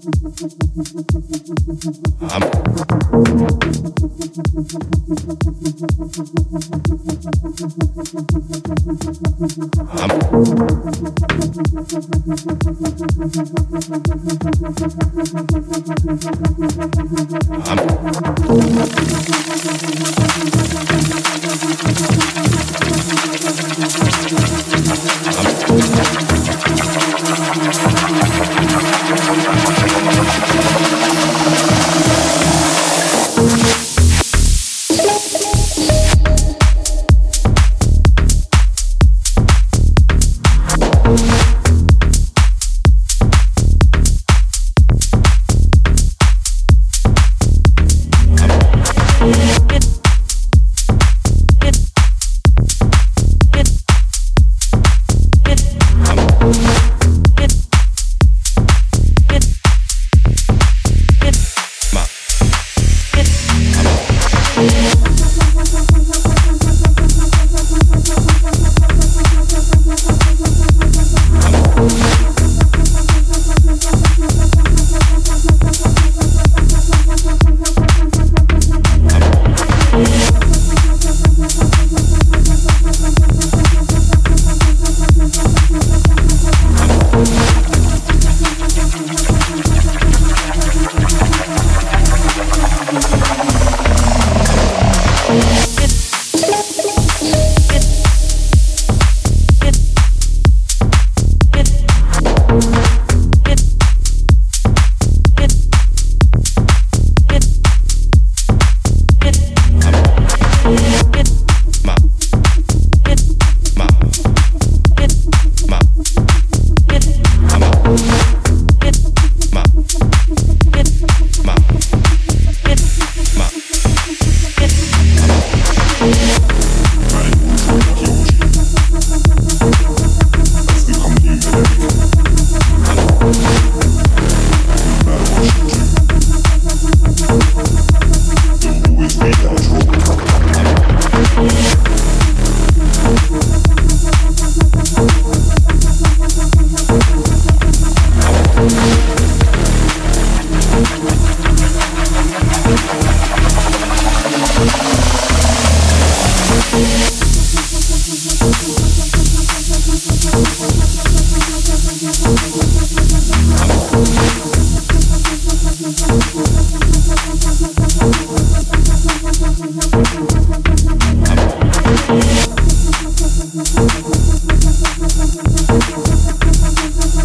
I'm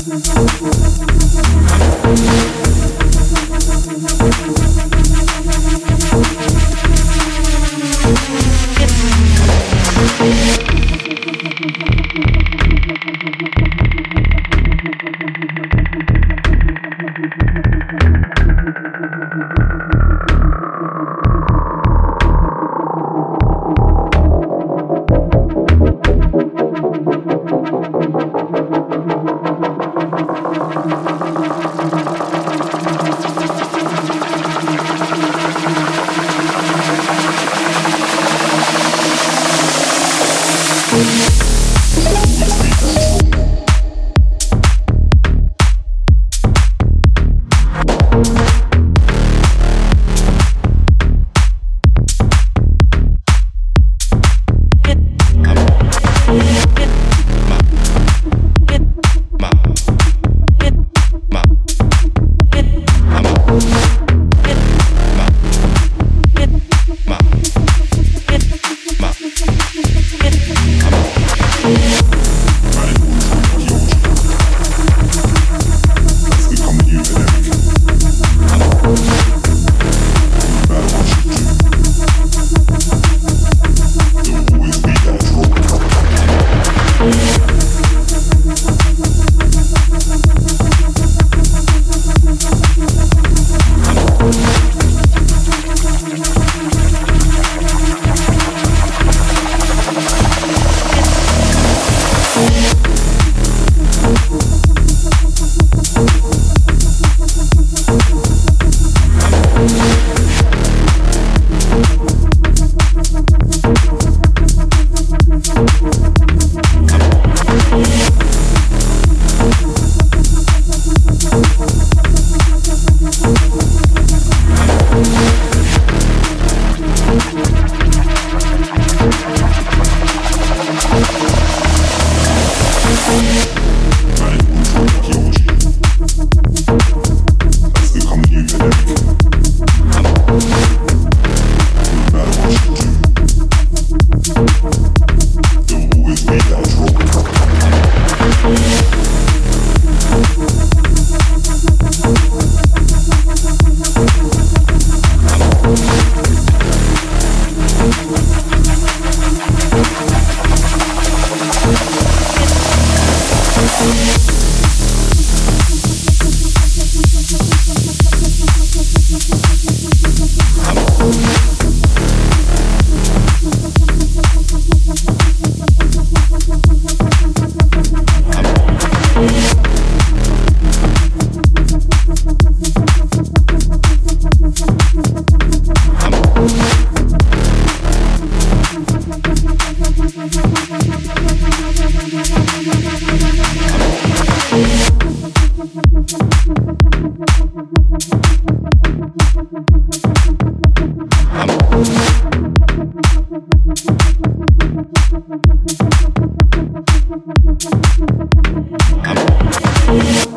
Thank you. Thank you. Thank I'm